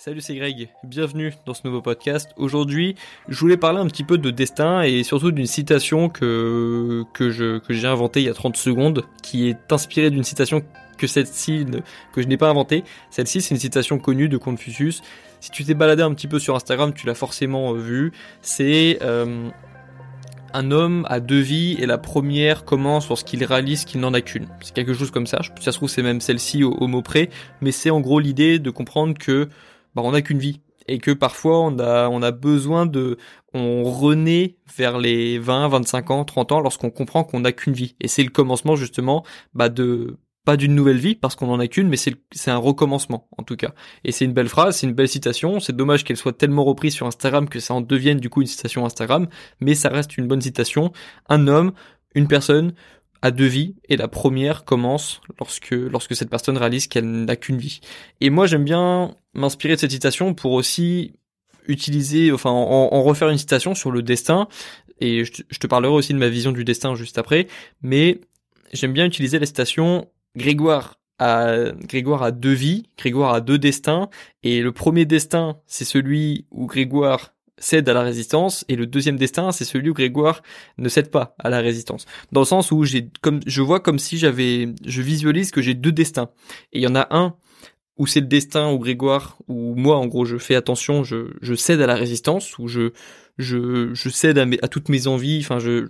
Salut, c'est Greg. Bienvenue dans ce nouveau podcast. Aujourd'hui, je voulais parler un petit peu de destin et surtout d'une citation que, j'ai inventée il y a 30 secondes, qui est inspirée d'une citation que celle-ci, que je n'ai pas inventée. Celle-ci, c'est une citation connue de Confucius. Si tu t'es baladé un petit peu sur Instagram, tu l'as forcément euh, vu. C'est, euh, un homme a deux vies et la première commence lorsqu'il réalise qu'il n'en a qu'une. C'est quelque chose comme ça. Ça se trouve c'est même celle-ci au, mot près, mais c'est en gros l'idée de comprendre que bah, on n'a qu'une vie et que parfois on a besoin de on renaît vers les 20, 25 ans, 30 ans lorsqu'on comprend qu'on n'a qu'une vie et c'est le commencement justement bah de pas d'une nouvelle vie parce qu'on en a qu'une, mais c'est un recommencement en tout cas. Et c'est une belle phrase, c'est une belle citation. C'est dommage qu'elle soit tellement reprise sur Instagram que ça en devienne du coup une citation Instagram, mais ça reste une bonne citation. Un homme, une personne a deux vies et la première commence lorsque lorsque cette personne réalise qu'elle n'a qu'une vie. Et moi j'aime bien m'inspirer de cette citation pour aussi utiliser, enfin en, refaire une citation sur le destin. Et je te parlerai aussi de ma vision du destin juste après, mais j'aime bien utiliser la citation Grégoire a, Grégoire a deux vies, Grégoire a deux destins, et le premier destin, c'est celui où Grégoire cède à la résistance, et le deuxième destin, c'est celui où Grégoire ne cède pas à la résistance. Dans le sens où j'ai, comme, je vois comme si j'avais, je visualise que j'ai deux destins. Et il y en a un où c'est le destin où Grégoire, où moi, en gros, je fais attention, je, je cède à la résistance, où je, je, je cède à, mes, à toutes mes envies, enfin je,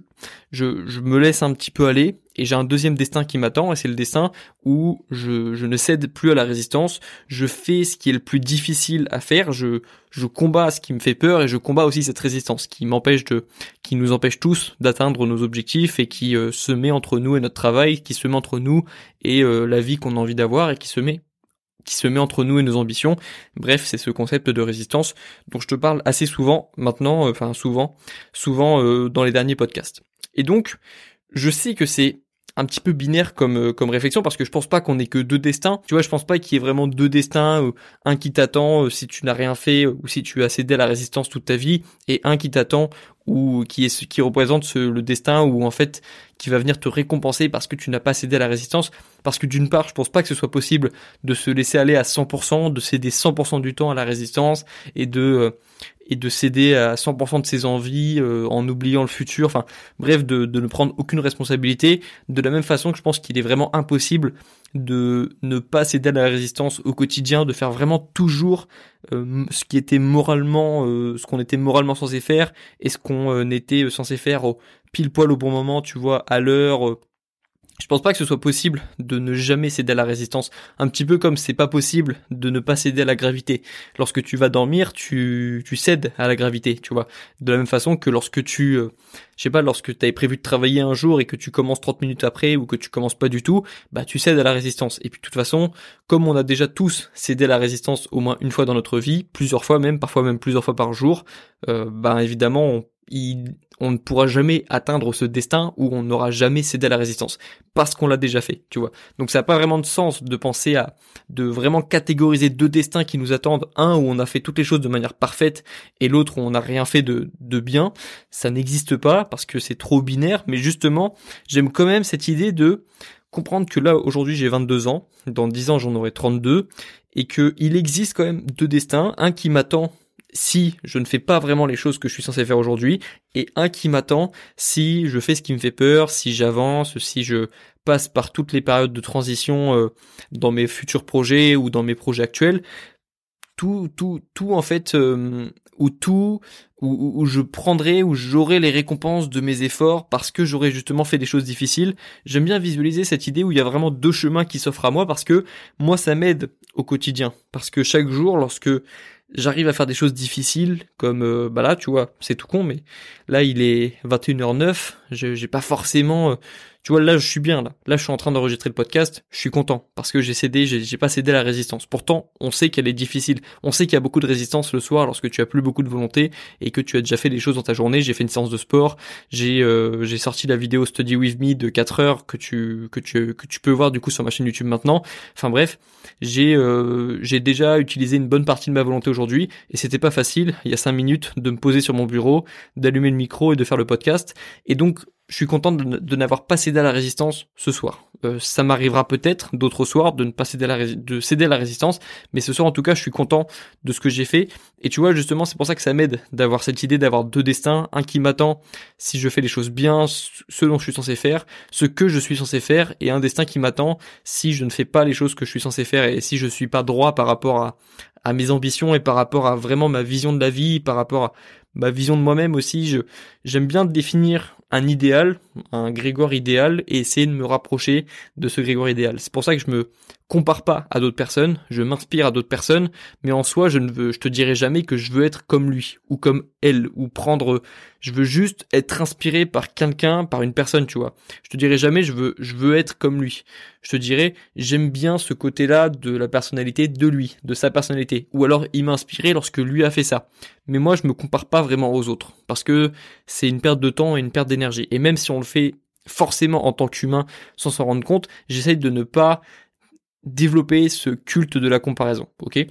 je, je me laisse un petit peu aller et j'ai un deuxième destin qui m'attend et c'est le destin où je, je ne cède plus à la résistance, je fais ce qui est le plus difficile à faire, je, je combats ce qui me fait peur et je combats aussi cette résistance qui m'empêche de, qui nous empêche tous d'atteindre nos objectifs et qui euh, se met entre nous et notre travail, qui se met entre nous et euh, la vie qu'on a envie d'avoir et qui se met qui se met entre nous et nos ambitions. Bref, c'est ce concept de résistance dont je te parle assez souvent maintenant, euh, enfin souvent, souvent euh, dans les derniers podcasts. Et donc, je sais que c'est un petit peu binaire comme euh, comme réflexion parce que je pense pas qu'on ait que deux destins. Tu vois, je pense pas qu'il y ait vraiment deux destins, un qui t'attend si tu n'as rien fait ou si tu as cédé à la résistance toute ta vie et un qui t'attend ou qui est ce qui représente le destin ou en fait qui va venir te récompenser parce que tu n'as pas cédé à la résistance. Parce que d'une part je pense pas que ce soit possible de se laisser aller à 100% de céder 100% du temps à la résistance et de euh, et de céder à 100% de ses envies euh, en oubliant le futur. Enfin bref de, de ne prendre aucune responsabilité. De la même façon que je pense qu'il est vraiment impossible de ne pas céder à la résistance au quotidien, de faire vraiment toujours euh, ce qui était moralement, euh, ce qu'on était moralement censé faire et ce qu'on euh, était censé faire au pile poil au bon moment, tu vois, à l'heure, je pense pas que ce soit possible de ne jamais céder à la résistance. Un petit peu comme c'est pas possible de ne pas céder à la gravité. Lorsque tu vas dormir, tu, tu cèdes à la gravité, tu vois. De la même façon que lorsque tu, euh, je sais pas, lorsque tu avais prévu de travailler un jour et que tu commences 30 minutes après ou que tu commences pas du tout, bah tu cèdes à la résistance. Et puis de toute façon, comme on a déjà tous cédé à la résistance au moins une fois dans notre vie, plusieurs fois même, parfois même plusieurs fois par jour, euh, bah évidemment on on ne pourra jamais atteindre ce destin où on n'aura jamais cédé à la résistance. Parce qu'on l'a déjà fait, tu vois. Donc ça n'a pas vraiment de sens de penser à de vraiment catégoriser deux destins qui nous attendent, un où on a fait toutes les choses de manière parfaite et l'autre où on n'a rien fait de, de bien. Ça n'existe pas parce que c'est trop binaire, mais justement, j'aime quand même cette idée de comprendre que là aujourd'hui j'ai 22 ans, dans 10 ans j'en aurai 32 et que il existe quand même deux destins, un qui m'attend si je ne fais pas vraiment les choses que je suis censé faire aujourd'hui, et un qui m'attend si je fais ce qui me fait peur, si j'avance, si je passe par toutes les périodes de transition euh, dans mes futurs projets ou dans mes projets actuels. Tout, tout, tout en fait, euh, ou tout, où, où, je prendrai, où j'aurai les récompenses de mes efforts parce que j'aurai justement fait des choses difficiles. J'aime bien visualiser cette idée où il y a vraiment deux chemins qui s'offrent à moi parce que moi ça m'aide au quotidien. Parce que chaque jour, lorsque j'arrive à faire des choses difficiles comme euh, bah là tu vois c'est tout con mais là il est 21h09 j'ai pas forcément euh, tu vois, là, je suis bien, là. Là, je suis en train d'enregistrer le podcast. Je suis content parce que j'ai cédé, j'ai pas cédé à la résistance. Pourtant, on sait qu'elle est difficile. On sait qu'il y a beaucoup de résistance le soir lorsque tu as plus beaucoup de volonté et que tu as déjà fait des choses dans ta journée. J'ai fait une séance de sport. J'ai, euh, sorti la vidéo Study With Me de 4 heures que tu, que tu, peux voir du coup sur ma chaîne YouTube maintenant. Enfin bref, j'ai, euh, j'ai déjà utilisé une bonne partie de ma volonté aujourd'hui et c'était pas facile. Il y a 5 minutes de me poser sur mon bureau, d'allumer le micro et de faire le podcast. Et donc, je suis content de, n'avoir pas cédé à la résistance ce soir. Euh, ça m'arrivera peut-être d'autres soirs de ne pas céder à la, de céder à la résistance, mais ce soir en tout cas, je suis content de ce que j'ai fait. Et tu vois, justement, c'est pour ça que ça m'aide d'avoir cette idée d'avoir deux destins, un qui m'attend si je fais les choses bien, ce dont je suis censé faire, ce que je suis censé faire, et un destin qui m'attend si je ne fais pas les choses que je suis censé faire et si je suis pas droit par rapport à, à mes ambitions et par rapport à vraiment ma vision de la vie, par rapport à ma vision de moi-même aussi. Je j'aime bien définir un idéal, un Grégoire idéal, et essayer de me rapprocher de ce Grégoire idéal. C'est pour ça que je me compare pas à d'autres personnes, je m'inspire à d'autres personnes, mais en soi, je ne veux, je te dirai jamais que je veux être comme lui, ou comme elle, ou prendre, je veux juste être inspiré par quelqu'un, par une personne, tu vois. Je te dirai jamais, je veux, je veux être comme lui. Je te dirais, j'aime bien ce côté-là de la personnalité de lui, de sa personnalité. Ou alors, il m'a inspiré lorsque lui a fait ça. Mais moi, je me compare pas vraiment aux autres. Parce que c'est une perte de temps et une perte d'énergie. Et même si on le fait forcément en tant qu'humain sans s'en rendre compte, j'essaye de ne pas développer ce culte de la comparaison, ok?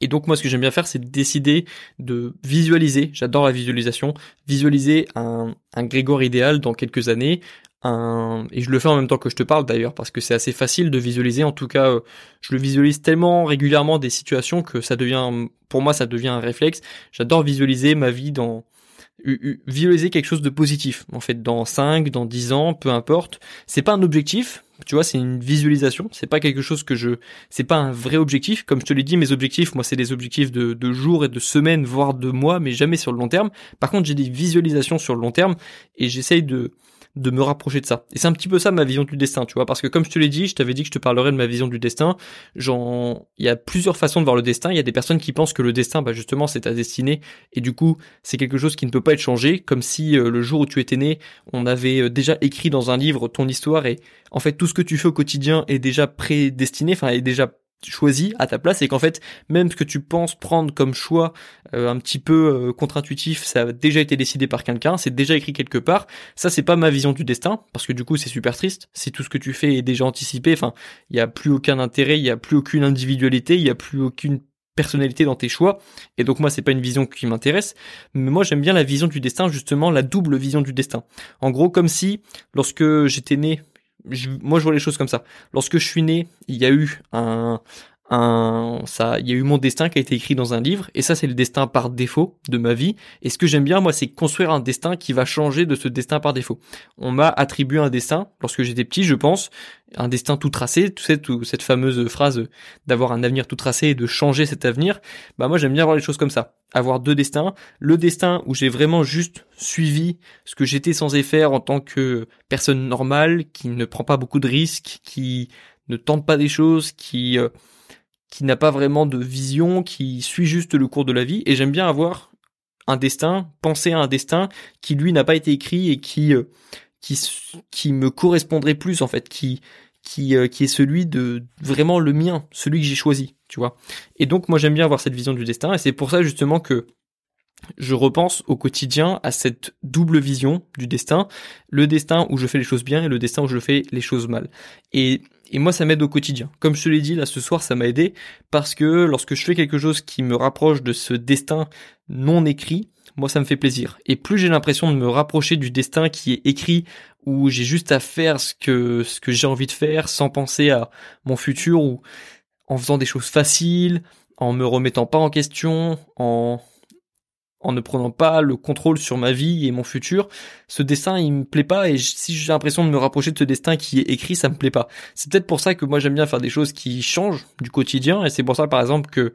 Et donc moi ce que j'aime bien faire c'est décider de visualiser, j'adore la visualisation, visualiser un, un Grégor idéal dans quelques années, et je le fais en même temps que je te parle d'ailleurs parce que c'est assez facile de visualiser, en tout cas euh, je le visualise tellement régulièrement des situations que ça devient, pour moi ça devient un réflexe, j'adore visualiser ma vie dans visualiser quelque chose de positif en fait dans 5 dans 10 ans peu importe c'est pas un objectif tu vois, c'est une visualisation. C'est pas quelque chose que je, c'est pas un vrai objectif. Comme je te l'ai dit, mes objectifs, moi, c'est des objectifs de, de jours et de semaines, voire de mois, mais jamais sur le long terme. Par contre, j'ai des visualisations sur le long terme et j'essaye de, de me rapprocher de ça. Et c'est un petit peu ça ma vision du destin, tu vois, parce que comme je te l'ai dit, je t'avais dit que je te parlerais de ma vision du destin. Genre, il y a plusieurs façons de voir le destin. Il y a des personnes qui pensent que le destin, bah justement, c'est ta destinée, et du coup, c'est quelque chose qui ne peut pas être changé, comme si euh, le jour où tu étais né, on avait euh, déjà écrit dans un livre ton histoire, et en fait, tout ce que tu fais au quotidien est déjà prédestiné, enfin, est déjà choisi à ta place et qu'en fait même ce que tu penses prendre comme choix euh, un petit peu euh, contre-intuitif ça a déjà été décidé par quelqu'un c'est déjà écrit quelque part ça c'est pas ma vision du destin parce que du coup c'est super triste si tout ce que tu fais est déjà anticipé enfin il y a plus aucun intérêt il y a plus aucune individualité il y a plus aucune personnalité dans tes choix et donc moi c'est pas une vision qui m'intéresse mais moi j'aime bien la vision du destin justement la double vision du destin. En gros comme si lorsque j'étais né moi je vois les choses comme ça. Lorsque je suis né, il y a eu un, un, ça, il y a eu mon destin qui a été écrit dans un livre, et ça c'est le destin par défaut de ma vie. Et ce que j'aime bien, moi, c'est construire un destin qui va changer de ce destin par défaut. On m'a attribué un destin lorsque j'étais petit, je pense, un destin tout tracé, tu sais, cette fameuse phrase d'avoir un avenir tout tracé et de changer cet avenir. Bah moi j'aime bien voir les choses comme ça, avoir deux destins. Le destin où j'ai vraiment juste suivi ce que j'étais censé faire en tant que personne normale, qui ne prend pas beaucoup de risques, qui ne tente pas des choses, qui euh, qui n'a pas vraiment de vision, qui suit juste le cours de la vie. Et j'aime bien avoir un destin, penser à un destin qui lui n'a pas été écrit et qui euh, qui qui me correspondrait plus en fait, qui qui euh, qui est celui de vraiment le mien, celui que j'ai choisi, tu vois. Et donc moi j'aime bien avoir cette vision du destin et c'est pour ça justement que je repense au quotidien à cette double vision du destin, le destin où je fais les choses bien et le destin où je fais les choses mal. Et, et moi, ça m'aide au quotidien. Comme je te l'ai dit, là, ce soir, ça m'a aidé parce que lorsque je fais quelque chose qui me rapproche de ce destin non écrit, moi, ça me fait plaisir. Et plus j'ai l'impression de me rapprocher du destin qui est écrit, où j'ai juste à faire ce que, ce que j'ai envie de faire sans penser à mon futur ou en faisant des choses faciles, en me remettant pas en question, en, en ne prenant pas le contrôle sur ma vie et mon futur, ce destin il me plaît pas et si j'ai l'impression de me rapprocher de ce destin qui est écrit, ça me plaît pas. C'est peut-être pour ça que moi j'aime bien faire des choses qui changent du quotidien et c'est pour ça par exemple que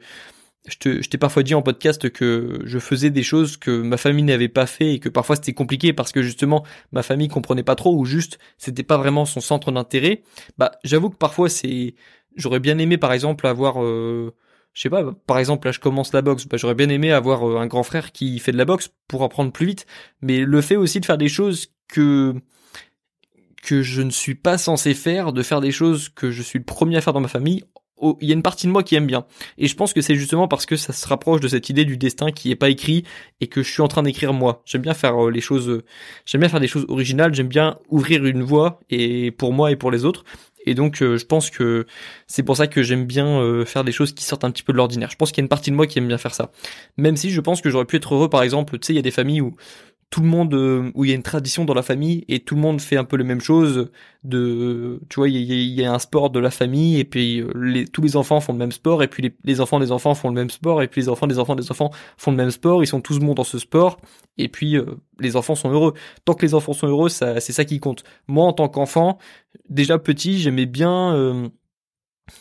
je t'ai parfois dit en podcast que je faisais des choses que ma famille n'avait pas fait et que parfois c'était compliqué parce que justement ma famille comprenait pas trop ou juste c'était pas vraiment son centre d'intérêt. Bah j'avoue que parfois c'est j'aurais bien aimé par exemple avoir euh, je sais pas, par exemple, là je commence la boxe, bah, j'aurais bien aimé avoir euh, un grand frère qui fait de la boxe pour apprendre plus vite, mais le fait aussi de faire des choses que que je ne suis pas censé faire, de faire des choses que je suis le premier à faire dans ma famille, il y a une partie de moi qui aime bien. Et je pense que c'est justement parce que ça se rapproche de cette idée du destin qui est pas écrit et que je suis en train d'écrire moi. J'aime bien faire euh, les choses, euh, j'aime bien faire des choses originales, j'aime bien ouvrir une voie et pour moi et pour les autres. Et donc, euh, je pense que c'est pour ça que j'aime bien euh, faire des choses qui sortent un petit peu de l'ordinaire. Je pense qu'il y a une partie de moi qui aime bien faire ça. Même si je pense que j'aurais pu être heureux, par exemple, tu sais, il y a des familles où tout le monde euh, où il y a une tradition dans la famille et tout le monde fait un peu les mêmes choses de tu vois il y, a, un sport de la famille et puis euh, les, tous les enfants font le même sport et puis les, les, enfants des enfants font le même sport et puis les enfants des enfants des enfants font le même sport. Ils sont tous bons dans ce sport et puis euh, les enfants sont heureux. Tant que les enfants sont heureux ça c'est ça qui compte. Moi en tant qu'enfant déjà petit j'aimais bien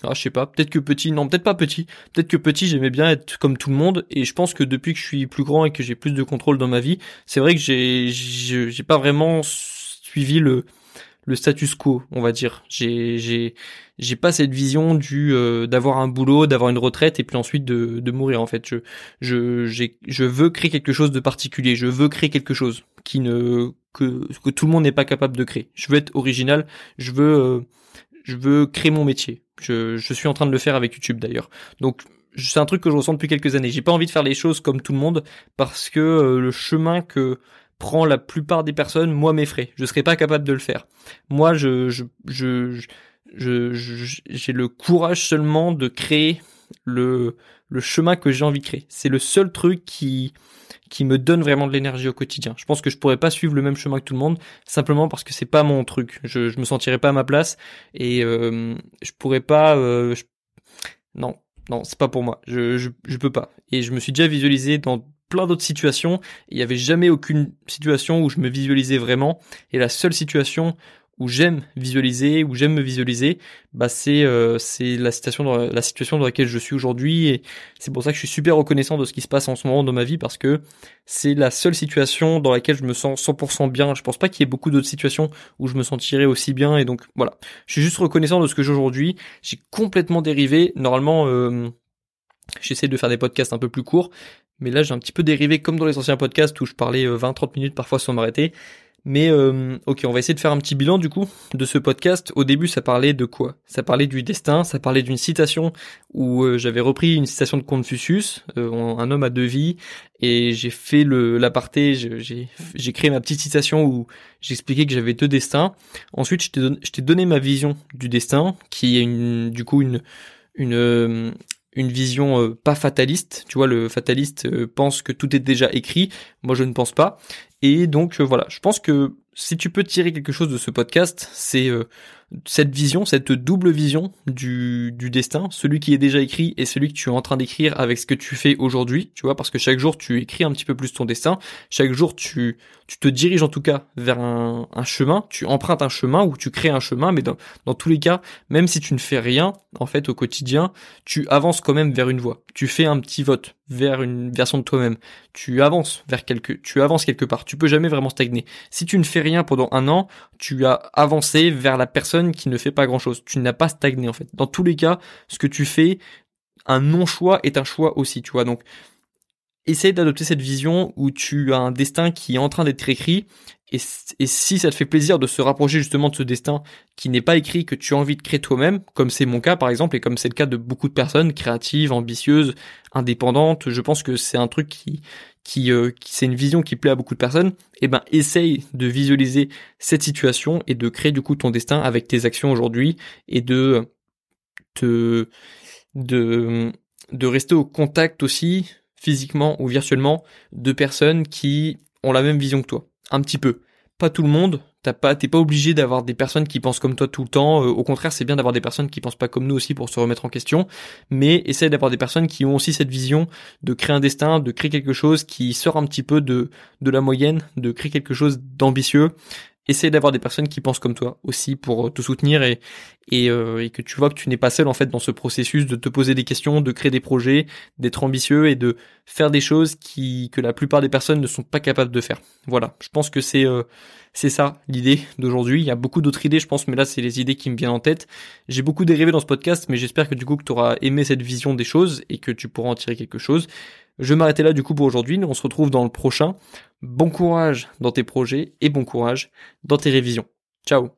ah, je sais pas, peut-être que petit, non, peut-être pas petit. Peut-être que petit, j'aimais bien être comme tout le monde, et je pense que depuis que je suis plus grand et que j'ai plus de contrôle dans ma vie, c'est vrai que j'ai, j'ai pas vraiment suivi le, le status quo, on va dire. J'ai, j'ai, j'ai pas cette vision du euh, d'avoir un boulot, d'avoir une retraite et puis ensuite de, de mourir. En fait, je, je, je veux créer quelque chose de particulier. Je veux créer quelque chose qui ne que que tout le monde n'est pas capable de créer. Je veux être original. Je veux euh, je veux créer mon métier. Je, suis en train de le faire avec YouTube d'ailleurs. Donc c'est un truc que je ressens depuis quelques années. J'ai pas envie de faire les choses comme tout le monde parce que euh, le chemin que prend la plupart des personnes, moi, m'effraie. Je serais pas capable de le faire. Moi, je, je, je, je, j'ai le courage seulement de créer le, le chemin que j'ai envie de créer. C'est le seul truc qui, qui me donne vraiment de l'énergie au quotidien. Je pense que je pourrais pas suivre le même chemin que tout le monde simplement parce que c'est pas mon truc. Je, me sentirais pas à ma place et euh, je pourrais pas. Euh, Non, non, c'est pas pour moi. Je, je, je peux pas. Et je me suis déjà visualisé dans plein d'autres situations. Il y avait jamais aucune situation où je me visualisais vraiment. Et la seule situation où j'aime visualiser, où j'aime me visualiser, bah c'est euh, c'est la situation dans la, situation dans laquelle je suis aujourd'hui et c'est pour ça que je suis super reconnaissant de ce qui se passe en ce moment dans ma vie parce que c'est la seule situation dans laquelle je me sens 100% bien. Je pense pas qu'il y ait beaucoup d'autres situations où je me sentirais aussi bien et donc voilà. Je suis juste reconnaissant de ce que j'ai aujourd'hui. J'ai complètement dérivé. Normalement euh, j'essaie de faire des podcasts un peu plus courts, mais là j'ai un petit peu dérivé comme dans les anciens podcasts où je parlais 20-30 euh, minutes parfois sans m'arrêter. Mais euh, ok, on va essayer de faire un petit bilan du coup de ce podcast. Au début, ça parlait de quoi? Ça parlait du destin, ça parlait d'une citation où euh, j'avais repris une citation de Confucius, euh, un homme à deux vies, et j'ai fait le l'aparté, j'ai créé ma petite citation où j'expliquais que j'avais deux destins. Ensuite, je t'ai donné, ma vision du destin, qui est du coup une une une vision euh, pas fataliste. Tu vois, le fataliste pense que tout est déjà écrit. Moi, je ne pense pas. Et donc euh, voilà, je pense que si tu peux tirer quelque chose de ce podcast, c'est euh, cette vision, cette double vision du, du destin, celui qui est déjà écrit et celui que tu es en train d'écrire avec ce que tu fais aujourd'hui, tu vois, parce que chaque jour tu écris un petit peu plus ton destin, chaque jour tu, tu te diriges en tout cas vers un, un chemin, tu empruntes un chemin ou tu crées un chemin, mais dans, dans tous les cas, même si tu ne fais rien, en fait, au quotidien, tu avances quand même vers une voie, tu fais un petit vote vers une version de toi-même, tu avances vers quelque, tu avances quelque part, tu peux jamais vraiment stagner. Si tu ne fais rien pendant un an, tu as avancé vers la personne qui ne fait pas grand chose. Tu n'as pas stagné en fait. Dans tous les cas, ce que tu fais, un non-choix est un choix aussi, tu vois. Donc, essaye d'adopter cette vision où tu as un destin qui est en train d'être écrit et, si ça te fait plaisir de se rapprocher justement de ce destin qui n'est pas écrit, que tu as envie de créer toi-même, comme c'est mon cas par exemple, et comme c'est le cas de beaucoup de personnes créatives, ambitieuses, indépendantes, je pense que c'est un truc qui, qui, euh, qui c'est une vision qui plaît à beaucoup de personnes, eh ben essaye de visualiser cette situation et de créer du coup ton destin avec tes actions aujourd'hui et de te de de rester au contact aussi physiquement ou virtuellement de personnes qui ont la même vision que toi un petit peu. Pas tout le monde. T'as pas, t'es pas obligé d'avoir des personnes qui pensent comme toi tout le temps. Euh, au contraire, c'est bien d'avoir des personnes qui pensent pas comme nous aussi pour se remettre en question. Mais essaye d'avoir des personnes qui ont aussi cette vision de créer un destin, de créer quelque chose qui sort un petit peu de, de la moyenne, de créer quelque chose d'ambitieux essaye d'avoir des personnes qui pensent comme toi aussi pour te soutenir et et, euh, et que tu vois que tu n'es pas seul en fait dans ce processus de te poser des questions, de créer des projets, d'être ambitieux et de faire des choses qui que la plupart des personnes ne sont pas capables de faire. Voilà, je pense que c'est euh, c'est ça l'idée d'aujourd'hui. Il y a beaucoup d'autres idées, je pense, mais là c'est les idées qui me viennent en tête. J'ai beaucoup dérivé dans ce podcast, mais j'espère que du coup que tu auras aimé cette vision des choses et que tu pourras en tirer quelque chose. Je vais m'arrêter là du coup pour aujourd'hui. On se retrouve dans le prochain. Bon courage dans tes projets et bon courage dans tes révisions. Ciao